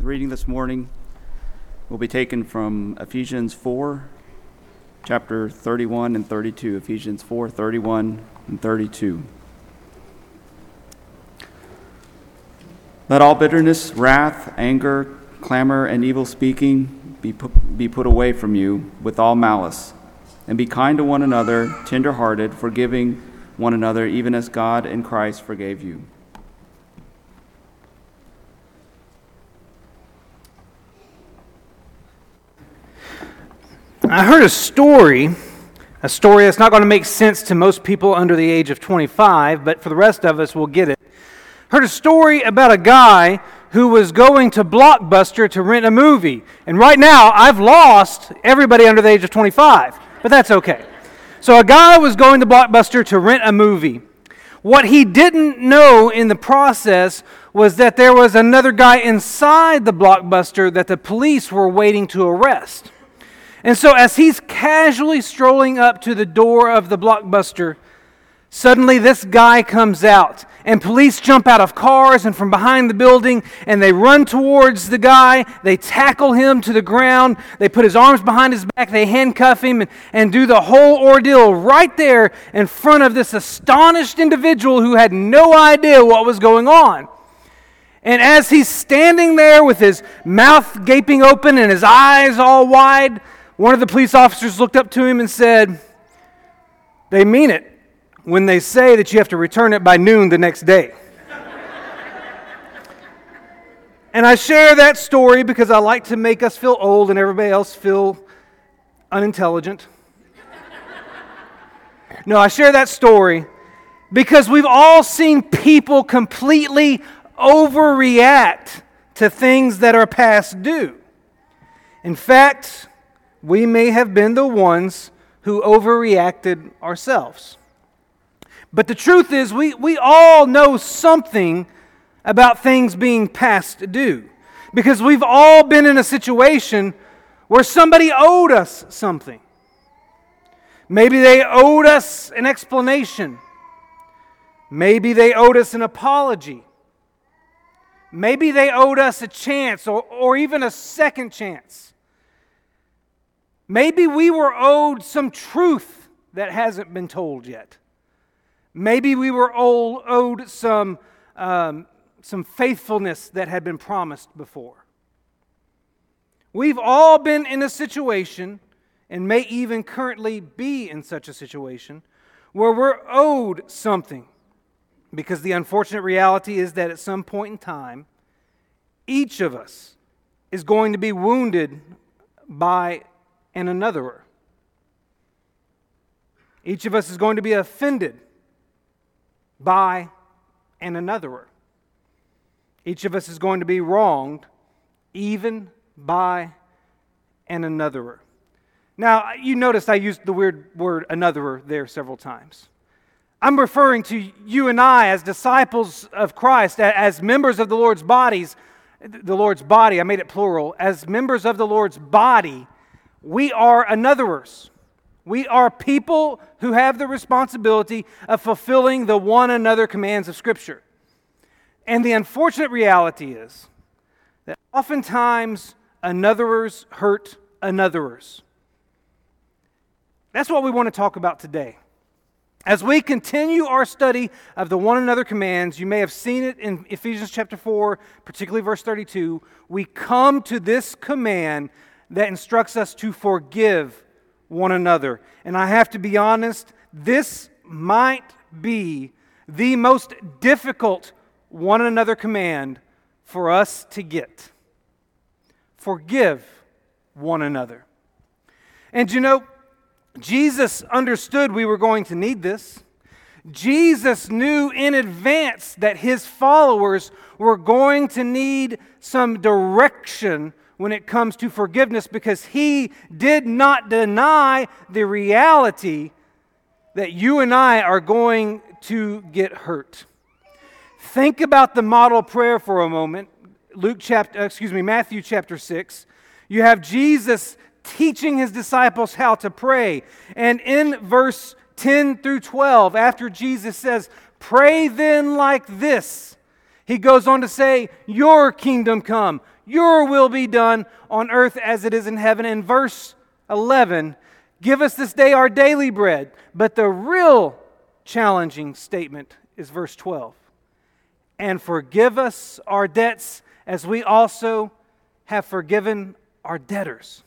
The reading this morning will be taken from Ephesians 4, chapter 31 and 32. Ephesians 4, 31 and 32. Let all bitterness, wrath, anger, clamor, and evil speaking be put, be put away from you with all malice, and be kind to one another, tender hearted, forgiving one another, even as God in Christ forgave you. Heard a story, a story that's not going to make sense to most people under the age of 25, but for the rest of us, we'll get it. Heard a story about a guy who was going to Blockbuster to rent a movie. And right now, I've lost everybody under the age of 25, but that's okay. So, a guy was going to Blockbuster to rent a movie. What he didn't know in the process was that there was another guy inside the Blockbuster that the police were waiting to arrest. And so, as he's casually strolling up to the door of the blockbuster, suddenly this guy comes out, and police jump out of cars and from behind the building, and they run towards the guy. They tackle him to the ground. They put his arms behind his back. They handcuff him and, and do the whole ordeal right there in front of this astonished individual who had no idea what was going on. And as he's standing there with his mouth gaping open and his eyes all wide, one of the police officers looked up to him and said, They mean it when they say that you have to return it by noon the next day. and I share that story because I like to make us feel old and everybody else feel unintelligent. no, I share that story because we've all seen people completely overreact to things that are past due. In fact, we may have been the ones who overreacted ourselves. But the truth is, we, we all know something about things being past due because we've all been in a situation where somebody owed us something. Maybe they owed us an explanation. Maybe they owed us an apology. Maybe they owed us a chance or, or even a second chance. Maybe we were owed some truth that hasn't been told yet. Maybe we were owed some, um, some faithfulness that had been promised before. We've all been in a situation, and may even currently be in such a situation, where we're owed something. Because the unfortunate reality is that at some point in time, each of us is going to be wounded by and anotherer. Each of us is going to be offended by an anotherer. Each of us is going to be wronged even by an anotherer. Now, you noticed I used the weird word anotherer there several times. I'm referring to you and I as disciples of Christ, as members of the Lord's bodies, the Lord's body, I made it plural, as members of the Lord's body we are anotherers. We are people who have the responsibility of fulfilling the one another commands of Scripture. And the unfortunate reality is that oftentimes anotherers hurt anotherers. That's what we want to talk about today. As we continue our study of the one another commands, you may have seen it in Ephesians chapter 4, particularly verse 32. We come to this command that instructs us to forgive one another. And I have to be honest, this might be the most difficult one another command for us to get. Forgive one another. And you know, Jesus understood we were going to need this. Jesus knew in advance that his followers were going to need some direction when it comes to forgiveness because he did not deny the reality that you and I are going to get hurt. Think about the model prayer for a moment. Luke chapter uh, excuse me, Matthew chapter 6. You have Jesus teaching his disciples how to pray. And in verse 10 through 12, after Jesus says, "Pray then like this," he goes on to say, "Your kingdom come, Your will be done on earth as it is in heaven. In verse 11, give us this day our daily bread. But the real challenging statement is verse 12. And forgive us our debts as we also have forgiven our debtors.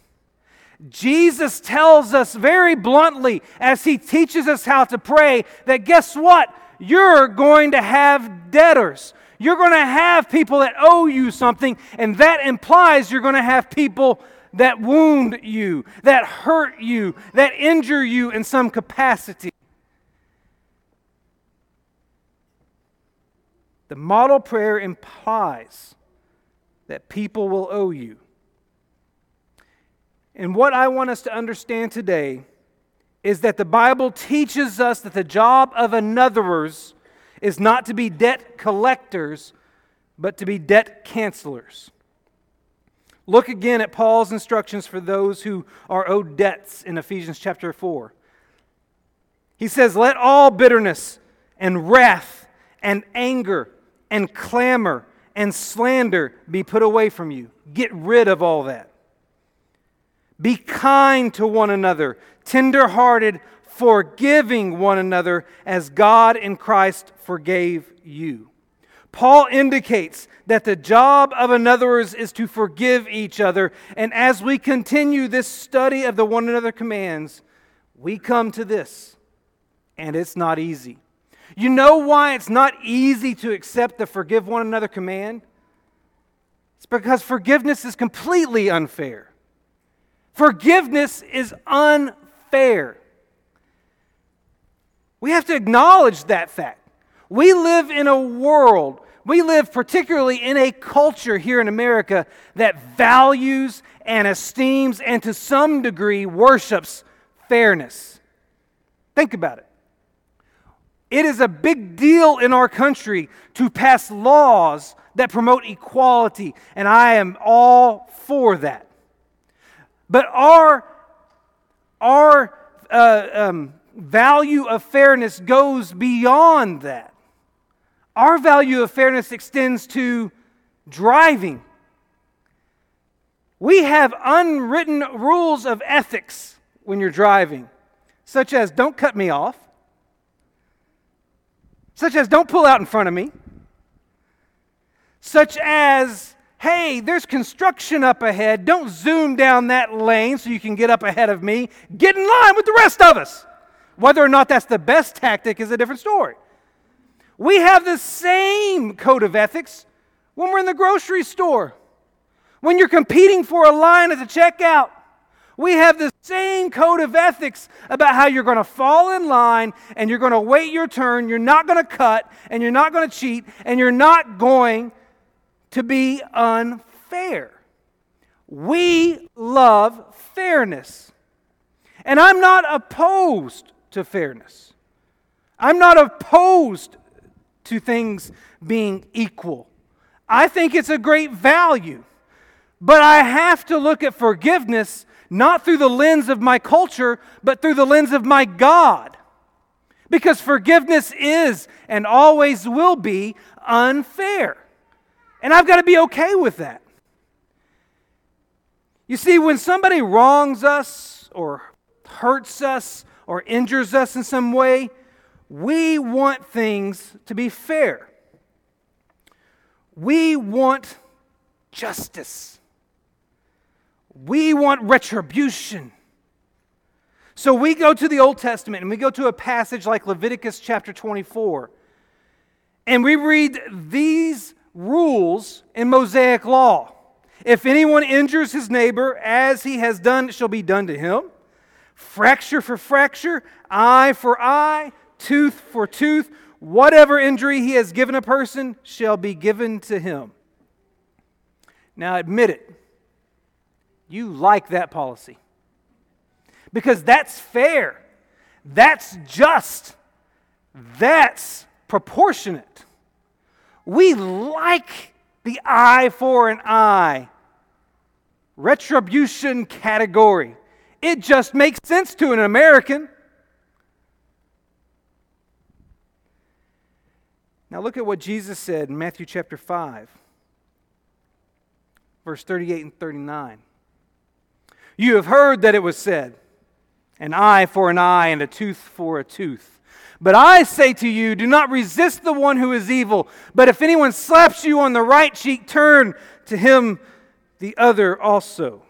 Jesus tells us very bluntly as he teaches us how to pray that guess what? You're going to have debtors. You're going to have people that owe you something, and that implies you're going to have people that wound you, that hurt you, that injure you in some capacity. The model prayer implies that people will owe you. And what I want us to understand today is that the Bible teaches us that the job of anotherers is not to be debt collectors, but to be debt cancelers. Look again at Paul's instructions for those who are owed debts in Ephesians chapter 4. He says, Let all bitterness and wrath and anger and clamor and slander be put away from you. Get rid of all that. Be kind to one another, tenderhearted, forgiving one another as God in Christ forgave you. Paul indicates that the job of another's is to forgive each other. And as we continue this study of the one another commands, we come to this, and it's not easy. You know why it's not easy to accept the forgive one another command? It's because forgiveness is completely unfair. Forgiveness is unfair. We have to acknowledge that fact. We live in a world, we live particularly in a culture here in America that values and esteems and to some degree worships fairness. Think about it. It is a big deal in our country to pass laws that promote equality, and I am all for that. But our, our uh, um, value of fairness goes beyond that. Our value of fairness extends to driving. We have unwritten rules of ethics when you're driving, such as don't cut me off, such as don't pull out in front of me, such as hey, there's construction up ahead. Don't zoom down that lane so you can get up ahead of me. Get in line with the rest of us. Whether or not that's the best tactic is a different story. We have the same code of ethics when we're in the grocery store. When you're competing for a line at the checkout, we have the same code of ethics about how you're going to fall in line and you're going to wait your turn, you're not going to cut, and you're not going to cheat, and you're not going to be unfair. We love fairness. And I'm not opposed to fairness. I'm not opposed to things being equal. I think it's a great value. But I have to look at forgiveness not through the lens of my culture, but through the lens of my God. Because forgiveness is and always will be unfair. And I've got to be okay with that. You see, when somebody wrongs us or hurts us or injures us in some way, we want things to be fair. We want justice. We want retribution. So we go to the Old Testament and we go to a passage like Leviticus chapter 24. And we read these rules in Mosaic law. If anyone injures his neighbor as he has done, it shall be done to him. Fracture for fracture, eye for eye, tooth for tooth. Whatever injury he has given a person shall be given to him. Now, admit it, you like that policy. Because that's fair, that's just, that's proportionate. We like the eye for an eye retribution category. It just makes sense to an American. Now, look at what Jesus said in Matthew chapter 5. verse 38 and 39. You have heard that it was said, an eye for an eye and a tooth for a tooth. But I say to you, do not resist the one who is evil. But if anyone slaps you on the right cheek, turn to him the other also.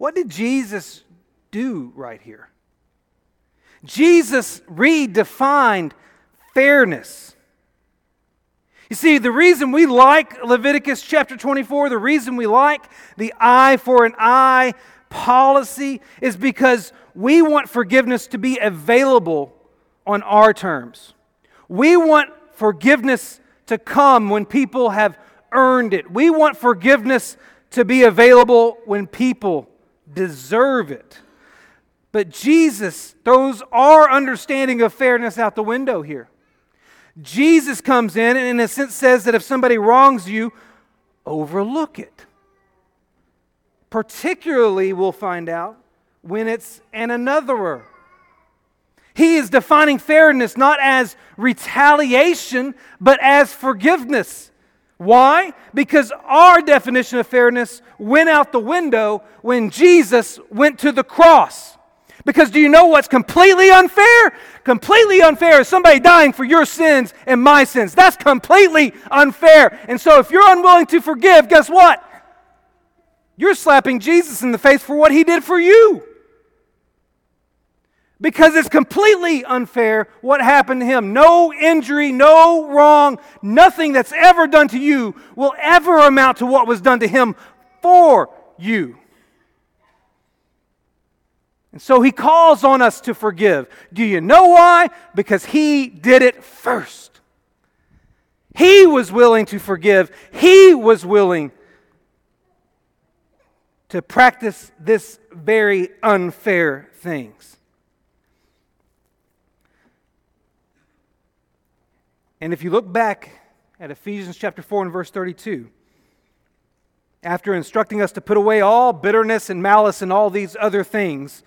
What did Jesus do right here? Jesus redefined fairness. You see, the reason we like Leviticus chapter 24, the reason we like the eye for an eye policy is because we want forgiveness to be available on our terms. We want forgiveness to come when people have earned it. We want forgiveness to be available when people deserve it. But Jesus throws our understanding of fairness out the window here. Jesus comes in and, in a sense, says that if somebody wrongs you, overlook it. Particularly, we'll find out when it's an anotherer. He is defining fairness not as retaliation, but as forgiveness. Why? Because our definition of fairness went out the window when Jesus went to the cross. Because do you know what's completely unfair? Completely unfair is somebody dying for your sins and my sins. That's completely unfair. And so if you're unwilling to forgive, guess what? You're slapping Jesus in the face for what he did for you. Because it's completely unfair what happened to him. No injury, no wrong, nothing that's ever done to you will ever amount to what was done to him for you. And so he calls on us to forgive. Do you know why? Because he did it first. He was willing to forgive, he was willing to practice this very unfair things. And if you look back at Ephesians chapter 4 and verse 32, after instructing us to put away all bitterness and malice and all these other things,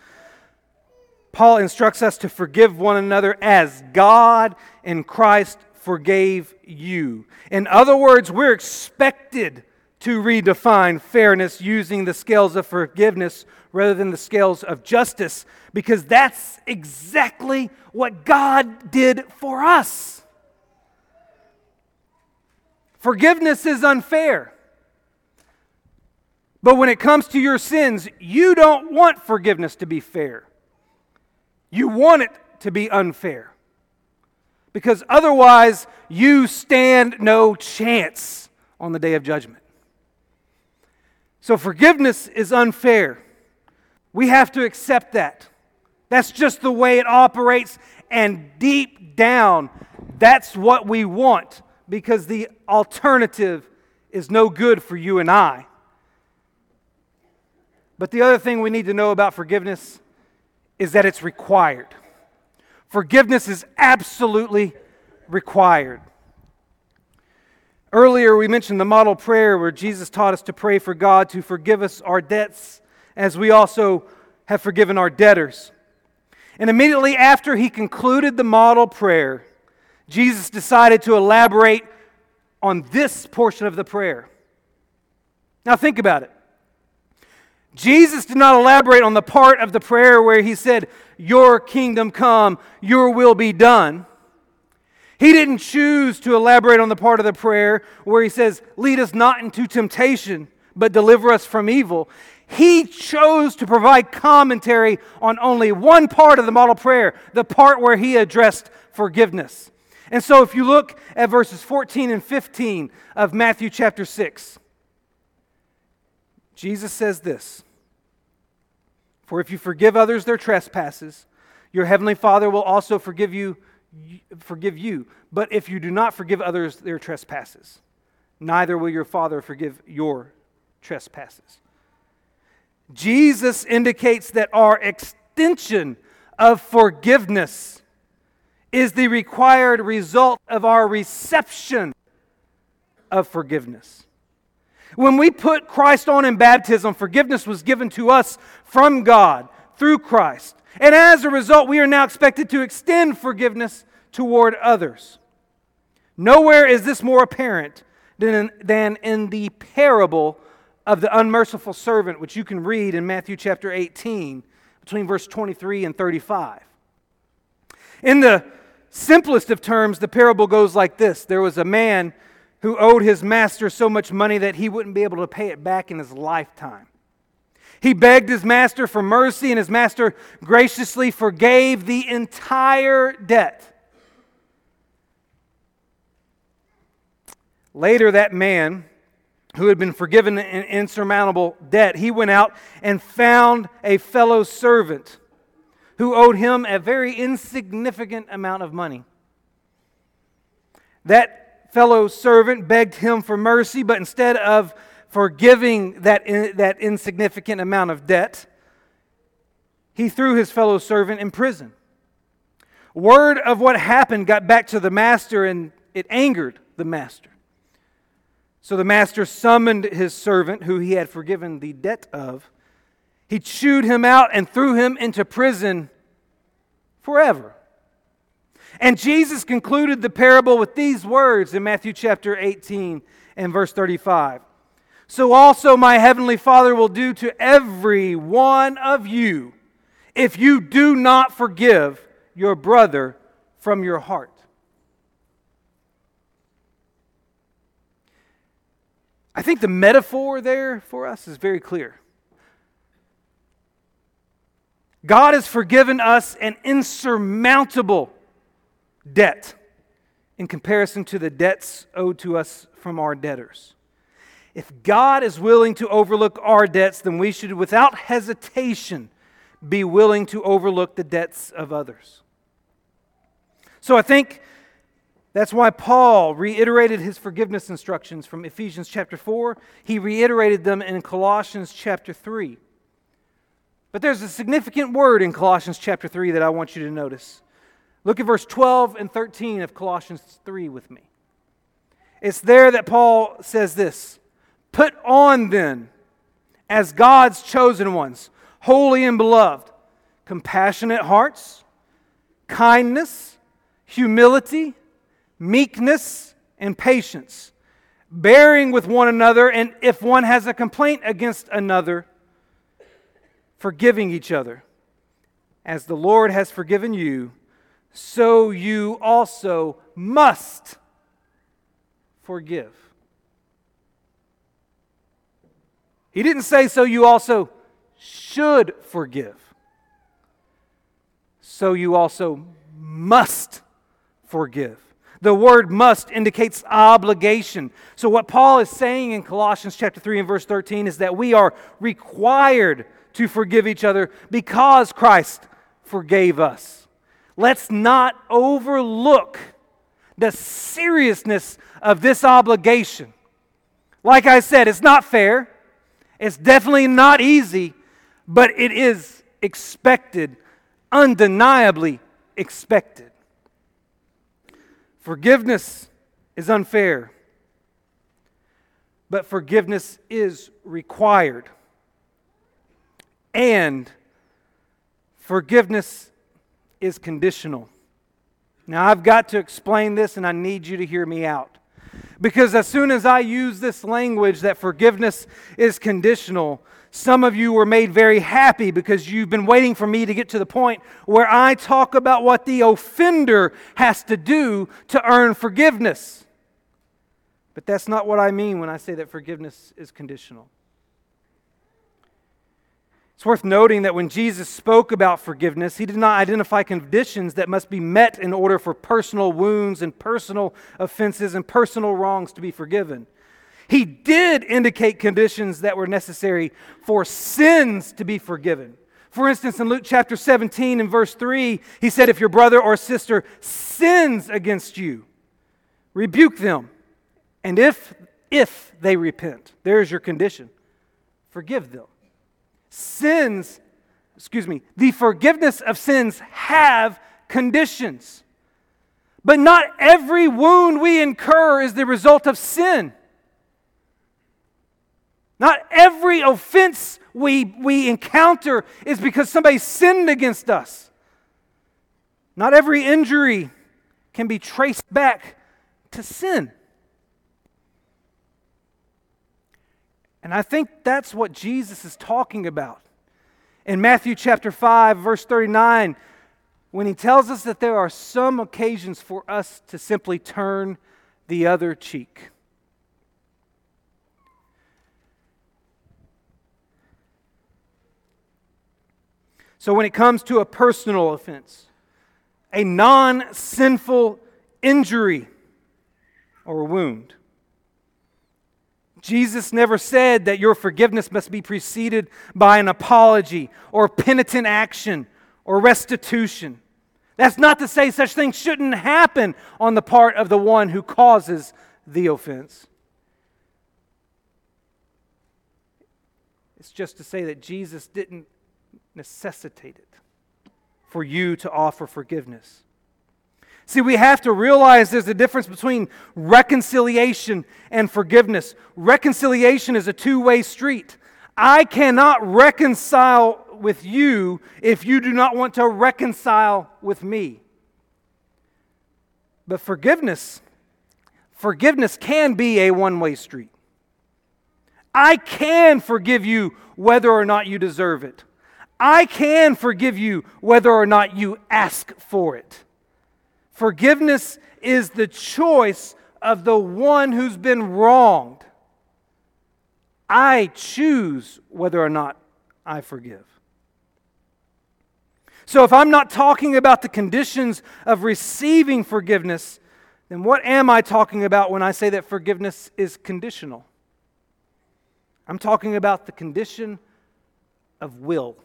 Paul instructs us to forgive one another as God in Christ forgave you. In other words, we're expected to redefine fairness using the scales of forgiveness rather than the scales of justice because that's exactly what God did for us. Forgiveness is unfair. But when it comes to your sins, you don't want forgiveness to be fair. You want it to be unfair. Because otherwise, you stand no chance on the day of judgment. So, forgiveness is unfair. We have to accept that. That's just the way it operates. And deep down, that's what we want because the alternative is no good for you and I. But the other thing we need to know about forgiveness is that it's required. Forgiveness is absolutely required. Earlier, we mentioned the model prayer where Jesus taught us to pray for God to forgive us our debts as we also have forgiven our debtors. And immediately after he concluded the model prayer, Jesus decided to elaborate on this portion of the prayer. Now, think about it. Jesus did not elaborate on the part of the prayer where he said, Your kingdom come, your will be done. He didn't choose to elaborate on the part of the prayer where he says, Lead us not into temptation, but deliver us from evil. He chose to provide commentary on only one part of the model prayer, the part where he addressed forgiveness. And so if you look at verses 14 and 15 of Matthew chapter 6, Jesus says this For if you forgive others their trespasses, your heavenly Father will also forgive you forgive you. But if you do not forgive others their trespasses, neither will your Father forgive your trespasses. Jesus indicates that our extension of forgiveness is the required result of our reception of forgiveness. When we put Christ on in baptism, forgiveness was given to us from God through Christ. And as a result, we are now expected to extend forgiveness toward others. Nowhere is this more apparent than in, than in the parable of the unmerciful servant, which you can read in Matthew chapter 18, between verse 23 and 35. In the simplest of terms, the parable goes like this There was a man who owed his master so much money that he wouldn't be able to pay it back in his lifetime. He begged his master for mercy, and his master graciously forgave the entire debt. Later, that man who had been forgiven an insurmountable debt, he went out and found a fellow servant who owed him a very insignificant amount of money. That fellow servant begged him for mercy, but instead of forgiving that, in, that insignificant amount of debt, he threw his fellow servant in prison. Word of what happened got back to the master, and it angered the master. So the master summoned his servant, who he had forgiven the debt of. He chewed him out and threw him into prison forever. And Jesus concluded the parable with these words in Matthew chapter 18 and verse 35 so also my heavenly Father will do to every one of you if you do not forgive your brother from your heart. I think the metaphor there for us is very clear. God has forgiven us an insurmountable debt in comparison to the debts owed to us from our debtors. If God is willing to overlook our debts, then we should, without hesitation, be willing to overlook the debts of others. So I think that's why Paul reiterated his forgiveness instructions from Ephesians chapter 4. He reiterated them in Colossians chapter 3. But there's a significant word in Colossians chapter 3 that I want you to notice. Look at verse 12 and 13 of Colossians 3 with me. It's there that Paul says this Put on then, as God's chosen ones, holy and beloved, compassionate hearts, kindness, humility, meekness, and patience, bearing with one another, and if one has a complaint against another, forgiving each other. As the Lord has forgiven you, so you also must forgive. He didn't say, so you also should forgive. So you also must forgive. The word must indicates obligation. So, what Paul is saying in Colossians chapter 3 and verse 13 is that we are required to forgive each other because Christ forgave us. Let's not overlook the seriousness of this obligation. Like I said, it's not fair. It's definitely not easy, but it is expected, undeniably expected. Forgiveness is unfair, but forgiveness is required. And forgiveness is conditional. Now, I've got to explain this, and I need you to hear me out. Because as soon as I use this language that forgiveness is conditional, some of you were made very happy because you've been waiting for me to get to the point where I talk about what the offender has to do to earn forgiveness. But that's not what I mean when I say that forgiveness is conditional. It's worth noting that when Jesus spoke about forgiveness, he did not identify conditions that must be met in order for personal wounds and personal offenses and personal wrongs to be forgiven. He did indicate conditions that were necessary for sins to be forgiven. For instance, in Luke chapter 17 and verse 3, he said, If your brother or sister sins against you, rebuke them. And if, if they repent, there's your condition, forgive them sins, excuse me, the forgiveness of sins have conditions. But not every wound we incur is the result of sin. Not every offense we, we encounter is because somebody sinned against us. Not every injury can be traced back to sin. And I think that's what Jesus is talking about. In Matthew chapter 5, verse 39, when he tells us that there are some occasions for us to simply turn the other cheek. So, when it comes to a personal offense, a non sinful injury or a wound, Jesus never said that your forgiveness must be preceded by an apology or penitent action or restitution. That's not to say such things shouldn't happen on the part of the one who causes the offense. It's just to say that Jesus didn't necessitate it for you to offer forgiveness. See, we have to realize there's a difference between reconciliation and forgiveness. Reconciliation is a two way street. I cannot reconcile with you if you do not want to reconcile with me. But forgiveness, forgiveness can be a one way street. I can forgive you whether or not you deserve it. I can forgive you whether or not you ask for it. Forgiveness is the choice of the one who's been wronged. I choose whether or not I forgive. So, if I'm not talking about the conditions of receiving forgiveness, then what am I talking about when I say that forgiveness is conditional? I'm talking about the condition of will.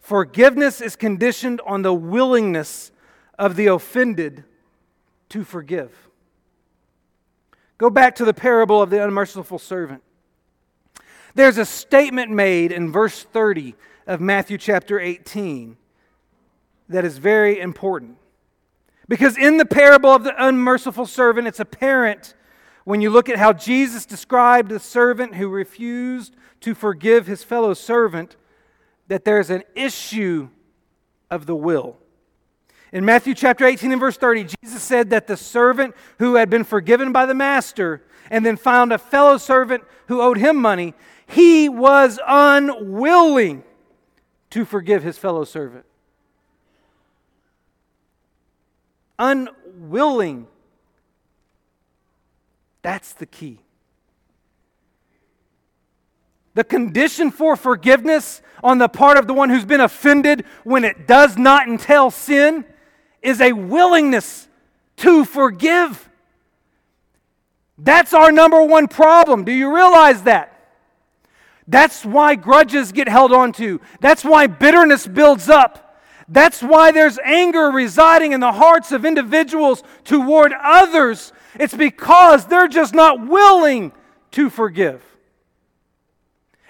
Forgiveness is conditioned on the willingness of the offended to forgive. Go back to the parable of the unmerciful servant. There's a statement made in verse 30 of Matthew chapter 18 that is very important. Because in the parable of the unmerciful servant, it's apparent when you look at how Jesus described the servant who refused to forgive his fellow servant that there's an issue of the will. In Matthew chapter 18 and verse 30, Jesus said that the servant who had been forgiven by the master and then found a fellow servant who owed him money, he was unwilling to forgive his fellow servant. unwilling. That's the key. The condition for forgiveness on the part of the one who's been offended when it does not entail sin is a willingness to forgive. That's our number one problem. Do you realize that? That's why grudges get held onto. That's why bitterness builds up. That's why there's anger residing in the hearts of individuals toward others. It's because they're just not willing to forgive.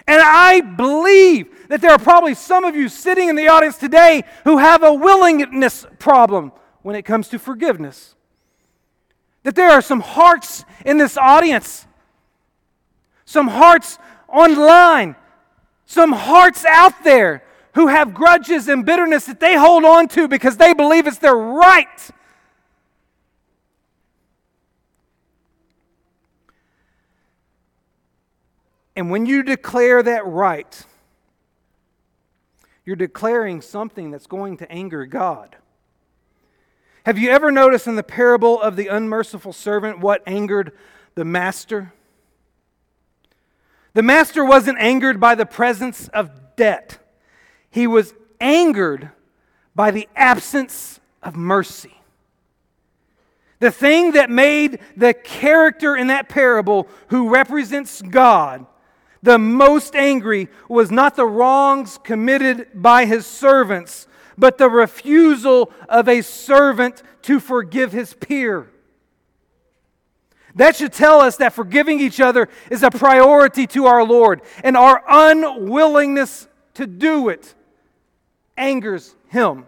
And I believe that there are probably some of you sitting in the audience today who have a willingness problem when it comes to forgiveness. That there are some hearts in this audience, some hearts online, some hearts out there who have grudges and bitterness that they hold on to because they believe it's their right. And when you declare that right, you're declaring something that's going to anger God. Have you ever noticed in the parable of the unmerciful servant what angered the master? The master wasn't angered by the presence of debt. He was angered by the absence of mercy. The thing that made the character in that parable, who represents God, the most angry was not the wrongs committed by his servants, but the refusal of a servant to forgive his peer. That should tell us that forgiving each other is a priority to our Lord, and our unwillingness to do it angers him.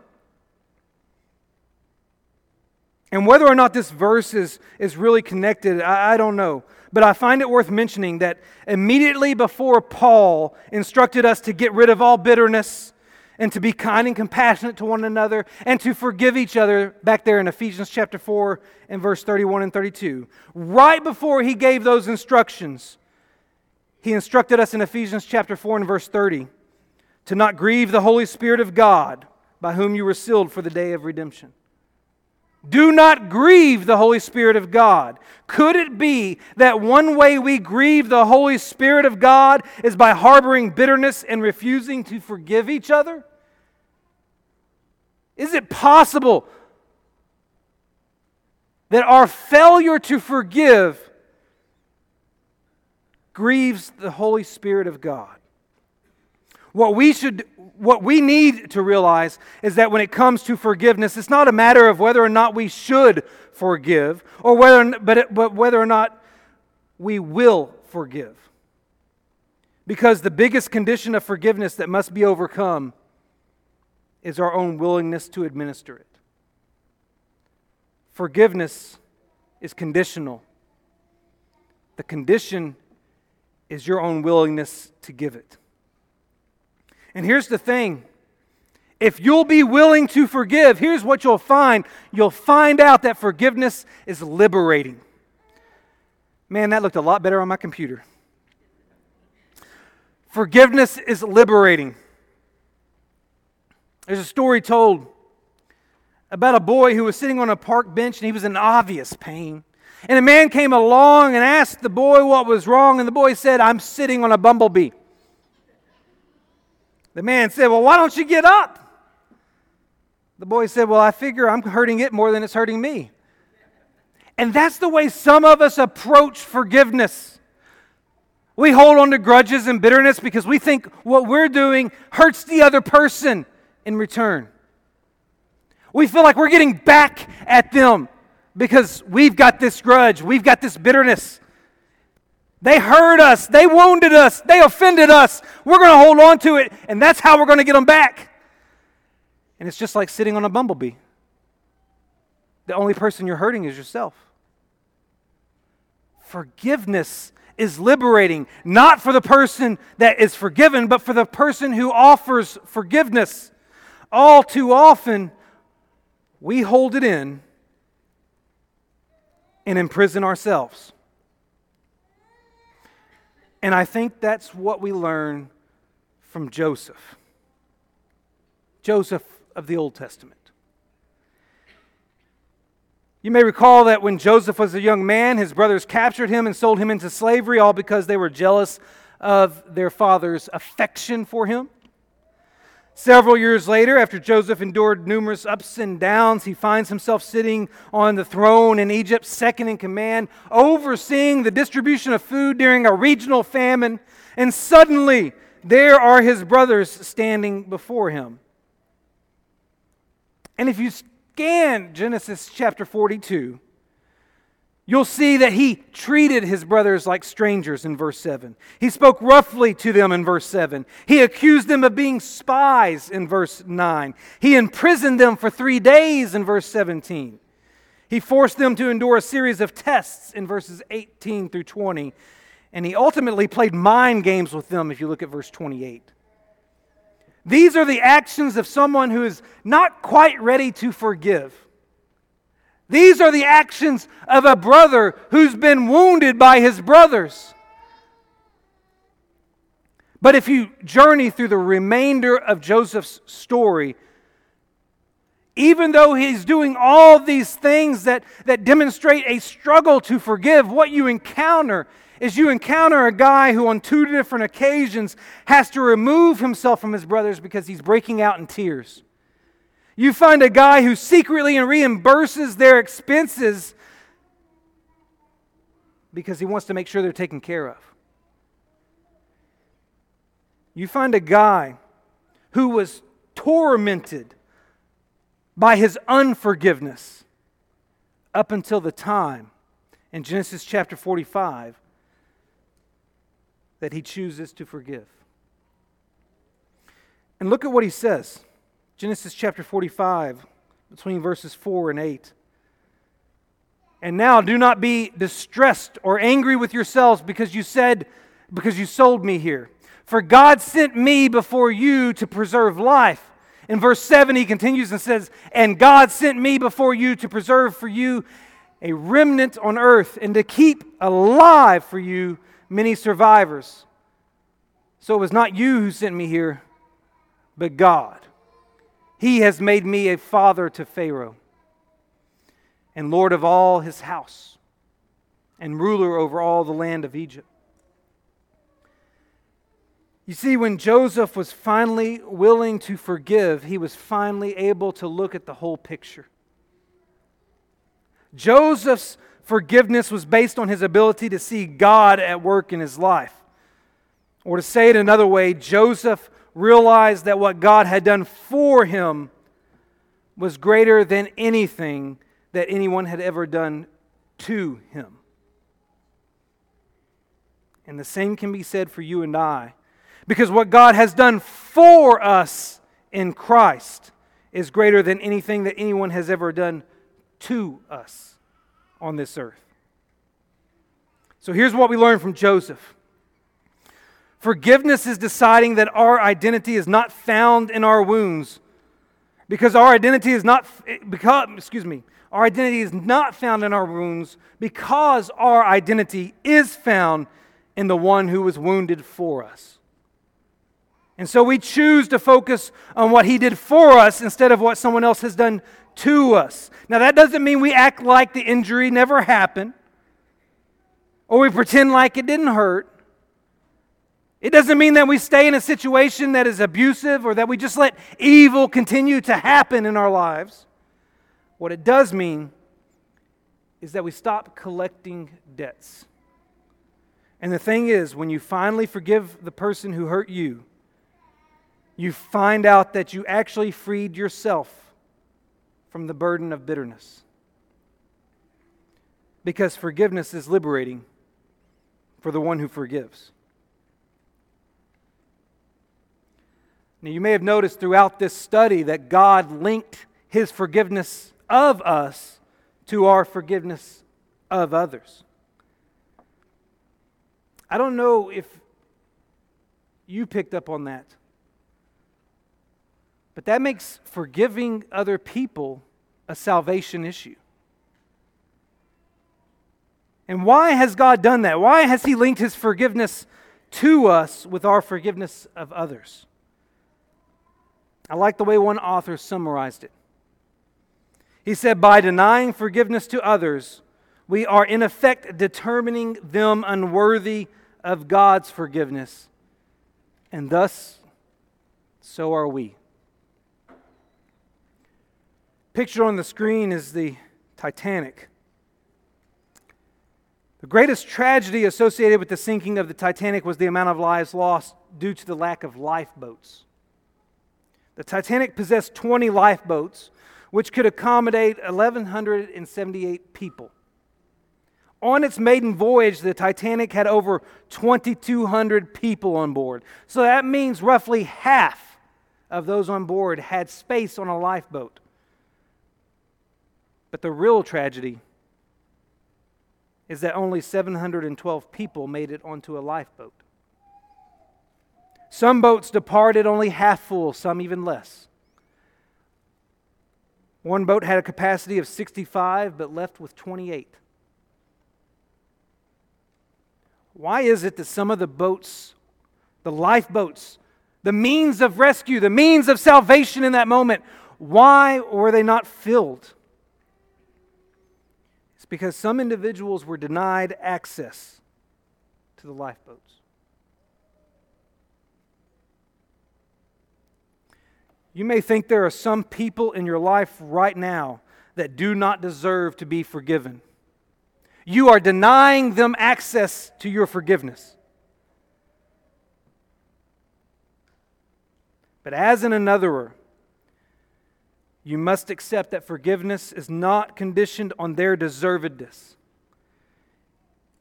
And whether or not this verse is, is really connected, I, I don't know. But I find it worth mentioning that immediately before Paul instructed us to get rid of all bitterness and to be kind and compassionate to one another and to forgive each other, back there in Ephesians chapter 4 and verse 31 and 32, right before he gave those instructions, He instructed us in Ephesians chapter 4 and verse 30 to not grieve the Holy Spirit of God, by whom you were sealed for the day of redemption. Do not grieve the Holy Spirit of God. Could it be that one way we grieve the Holy Spirit of God is by harboring bitterness and refusing to forgive each other? Is it possible that our failure to forgive grieves the Holy Spirit of God? What we should what we need to realize is that when it comes to forgiveness, it's not a matter of whether or not we should forgive or whether but, but whether or not we will forgive. Because the biggest condition of forgiveness that must be overcome is our own willingness to administer it. Forgiveness is conditional. The condition is your own willingness to give it. And here's the thing if you'll be willing to forgive, here's what you'll find you'll find out that forgiveness is liberating. Man, that looked a lot better on my computer. Forgiveness is liberating. There's a story told about a boy who was sitting on a park bench and he was in obvious pain. And a man came along and asked the boy what was wrong, and the boy said, I'm sitting on a bumblebee. The man said, Well, why don't you get up? The boy said, Well, I figure I'm hurting it more than it's hurting me. And that's the way some of us approach forgiveness. We hold on to grudges and bitterness because we think what we're doing hurts the other person in return. We feel like we're getting back at them because we've got this grudge, we've got this bitterness. They hurt us. They wounded us. They offended us. We're going to hold on to it, and that's how we're going to get them back. And it's just like sitting on a bumblebee. The only person you're hurting is yourself. Forgiveness is liberating, not for the person that is forgiven, but for the person who offers forgiveness. All too often, we hold it in and imprison ourselves. And I think that's what we learn from Joseph. Joseph of the Old Testament. You may recall that when Joseph was a young man, his brothers captured him and sold him into slavery, all because they were jealous of their father's affection for him. Several years later, after Joseph endured numerous ups and downs, he finds himself sitting on the throne in Egypt, second in command, overseeing the distribution of food during a regional famine. And suddenly, there are his brothers standing before him. And if you scan Genesis chapter 42, You'll see that he treated his brothers like strangers in verse 7. He spoke roughly to them in verse 7. He accused them of being spies in verse 9. He imprisoned them for three days in verse 17. He forced them to endure a series of tests in verses 18 through 20. And he ultimately played mind games with them if you look at verse 28. These are the actions of someone who is not quite ready to forgive. These are the actions of a brother who's been wounded by his brothers. But if you journey through the remainder of Joseph's story, even though he's doing all these things that, that demonstrate a struggle to forgive, what you encounter is you encounter a guy who, on two different occasions, has to remove himself from his brothers because he's breaking out in tears. You find a guy who secretly reimburses their expenses because he wants to make sure they're taken care of. You find a guy who was tormented by his unforgiveness up until the time in Genesis chapter 45 that he chooses to forgive. And look at what he says. Genesis chapter 45, between verses 4 and 8. And now do not be distressed or angry with yourselves because you said, because you sold me here. For God sent me before you to preserve life. In verse 7, he continues and says, And God sent me before you to preserve for you a remnant on earth and to keep alive for you many survivors. So it was not you who sent me here, but God. He has made me a father to Pharaoh and Lord of all his house and ruler over all the land of Egypt. You see, when Joseph was finally willing to forgive, he was finally able to look at the whole picture. Joseph's forgiveness was based on his ability to see God at work in his life. Or to say it another way, Joseph realized that what God had done for him was greater than anything that anyone had ever done to him. And the same can be said for you and I. Because what God has done for us in Christ is greater than anything that anyone has ever done to us on this earth. So here's what we learn from Joseph Forgiveness is deciding that our identity is not found in our wounds. Because our identity is not, because, excuse me, our identity is not found in our wounds because our identity is found in the one who was wounded for us. And so we choose to focus on what he did for us instead of what someone else has done to us. Now, that doesn't mean we act like the injury never happened or we pretend like it didn't hurt. It doesn't mean that we stay in a situation that is abusive or that we just let evil continue to happen in our lives. What it does mean is that we stop collecting debts. And the thing is, when you finally forgive the person who hurt you, you find out that you actually freed yourself from the burden of bitterness. Because forgiveness is liberating for the one who forgives. Now, you may have noticed throughout this study that God linked his forgiveness of us to our forgiveness of others. I don't know if you picked up on that. But that makes forgiving other people a salvation issue. And why has God done that? Why has He linked His forgiveness to us with our forgiveness of others? I like the way one author summarized it. He said, By denying forgiveness to others, we are in effect determining them unworthy of God's forgiveness, and thus, so are we. Picture on the screen is the Titanic. The greatest tragedy associated with the sinking of the Titanic was the amount of lives lost due to the lack of lifeboats. The Titanic possessed 20 lifeboats, which could accommodate 1,178 people. On its maiden voyage, the Titanic had over 2,200 people on board. So that means roughly half of those on board had space on a lifeboat. But the real tragedy is that only 712 people made it onto a lifeboat. Some boats departed only half full, some even less. One boat had a capacity of 65 but left with 28. Why is it that some of the boats, the lifeboats, the means of rescue, the means of salvation in that moment, why were they not filled? It's because some individuals were denied access to the lifeboats. You may think there are some people in your life right now that do not deserve to be forgiven. You are denying them access to your forgiveness. But as an anotherer, you must accept that forgiveness is not conditioned on their deservedness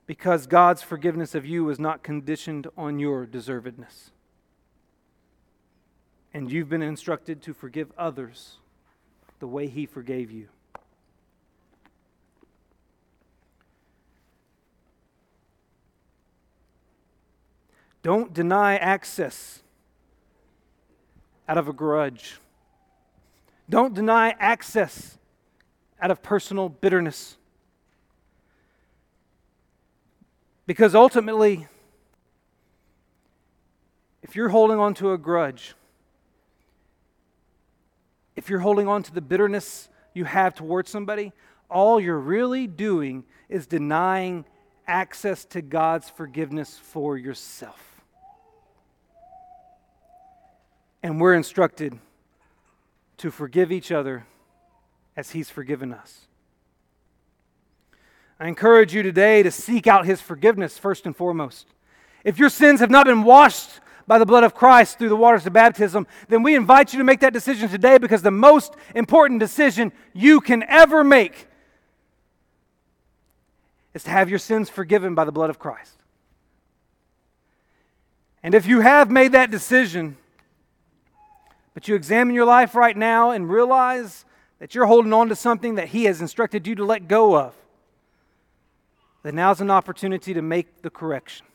because God's forgiveness of you is not conditioned on your deservedness. And you've been instructed to forgive others the way He forgave you. Don't deny access out of a grudge. Don't deny access out of personal bitterness. Because ultimately, if you're holding on to a grudge, if you're holding on to the bitterness you have towards somebody, all you're really doing is denying access to God's forgiveness for yourself. And we're instructed to forgive each other as He's forgiven us. I encourage you today to seek out His forgiveness first and foremost. If your sins have not been washed by the blood of Christ through the waters of baptism, then we invite you to make that decision today because the most important decision you can ever make is to have your sins forgiven by the blood of Christ. And if you have made that decision, but you examine your life right now and realize that you're holding on to something that He has instructed you to let go of, then now's an opportunity to make the correction.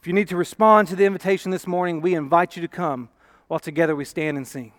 If you need to respond to the invitation this morning, we invite you to come while together we stand and sing.